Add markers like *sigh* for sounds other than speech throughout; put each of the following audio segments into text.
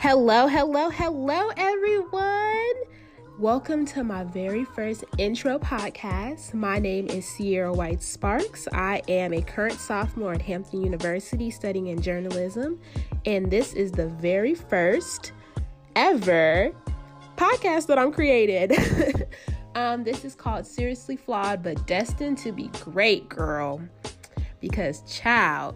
Hello, hello, hello, everyone. Welcome to my very first intro podcast. My name is Ciara White Sparks. I am a current sophomore at Hampton University studying in journalism, and this is the very first ever podcast that I'm created. *laughs* um, this is called Seriously Flawed but Destined to Be Great, girl. Because, child,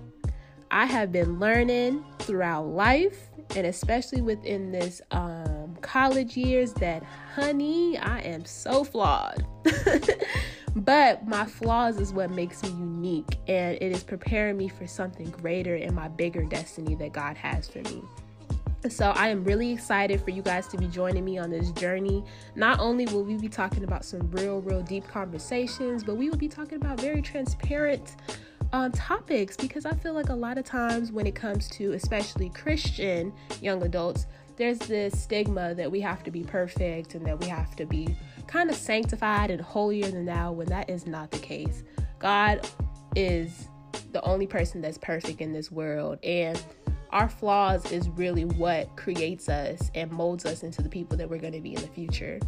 I have been learning throughout life and especially within this um, college years that, honey, I am so flawed. *laughs* but my flaws is what makes me unique and it is preparing me for something greater in my bigger destiny that God has for me. So, I am really excited for you guys to be joining me on this journey. Not only will we be talking about some real, real deep conversations, but we will be talking about very transparent um, topics because I feel like a lot of times when it comes to especially Christian young adults, there's this stigma that we have to be perfect and that we have to be kind of sanctified and holier than thou when that is not the case. God is the only person that's perfect in this world and our flaws is really what creates us and molds us into the people that we're going to be in the future.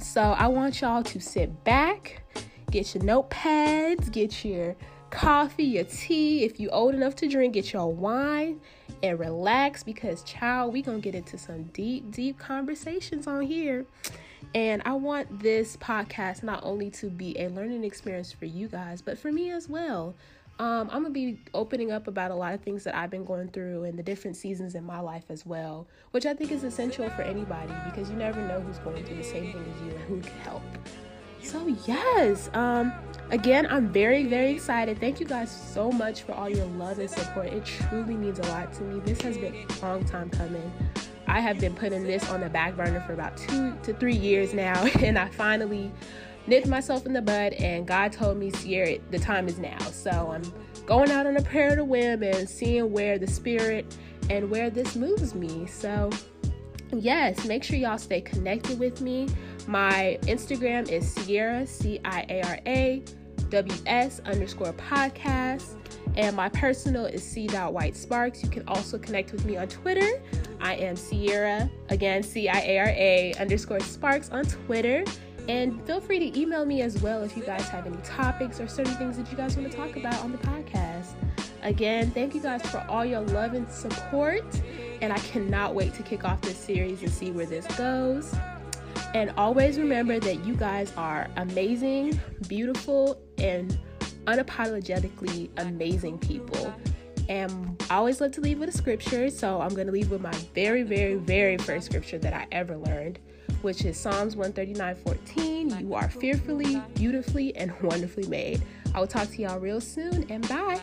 So I want y'all to sit back, get your notepads, get your coffee, your tea. If you old enough to drink, get your wine and relax because child, we gonna get into some deep, deep conversations on here. And I want this podcast not only to be a learning experience for you guys, but for me as well. Um, I'm gonna be opening up about a lot of things that I've been going through and the different seasons in my life as well, which I think is essential for anybody because you never know who's going through the same thing as you and who can help. So, yes, um, again, I'm very, very excited. Thank you guys so much for all your love and support. It truly means a lot to me. This has been a long time coming. I have been putting this on the back burner for about two to three years now, *laughs* and I finally nipped myself in the bud, and God told me, Ciara, the time is now. So I'm going out on a prayer to whim and seeing where the Spirit and where this moves me. So, yes, make sure y'all stay connected with me. My Instagram is Ciara, C I A R A W S underscore podcast. And my personal is C. White Sparks. You can also connect with me on Twitter. I am Ciara, again, C I A R A underscore Sparks on Twitter. And feel free to email me as well if you guys have any topics or certain things that you guys want to talk about on the podcast. Again, thank you guys for all your love and support. And I cannot wait to kick off this series and see where this goes. And always remember that you guys are amazing, beautiful, and unapologetically amazing people. And I always love to leave with a scripture, so I'm going to leave with my very, very, very first scripture that I ever learned, which is Psalms 139 14. You are fearfully, beautifully, and *laughs* wonderfully made. I will talk to y'all real soon, and bye.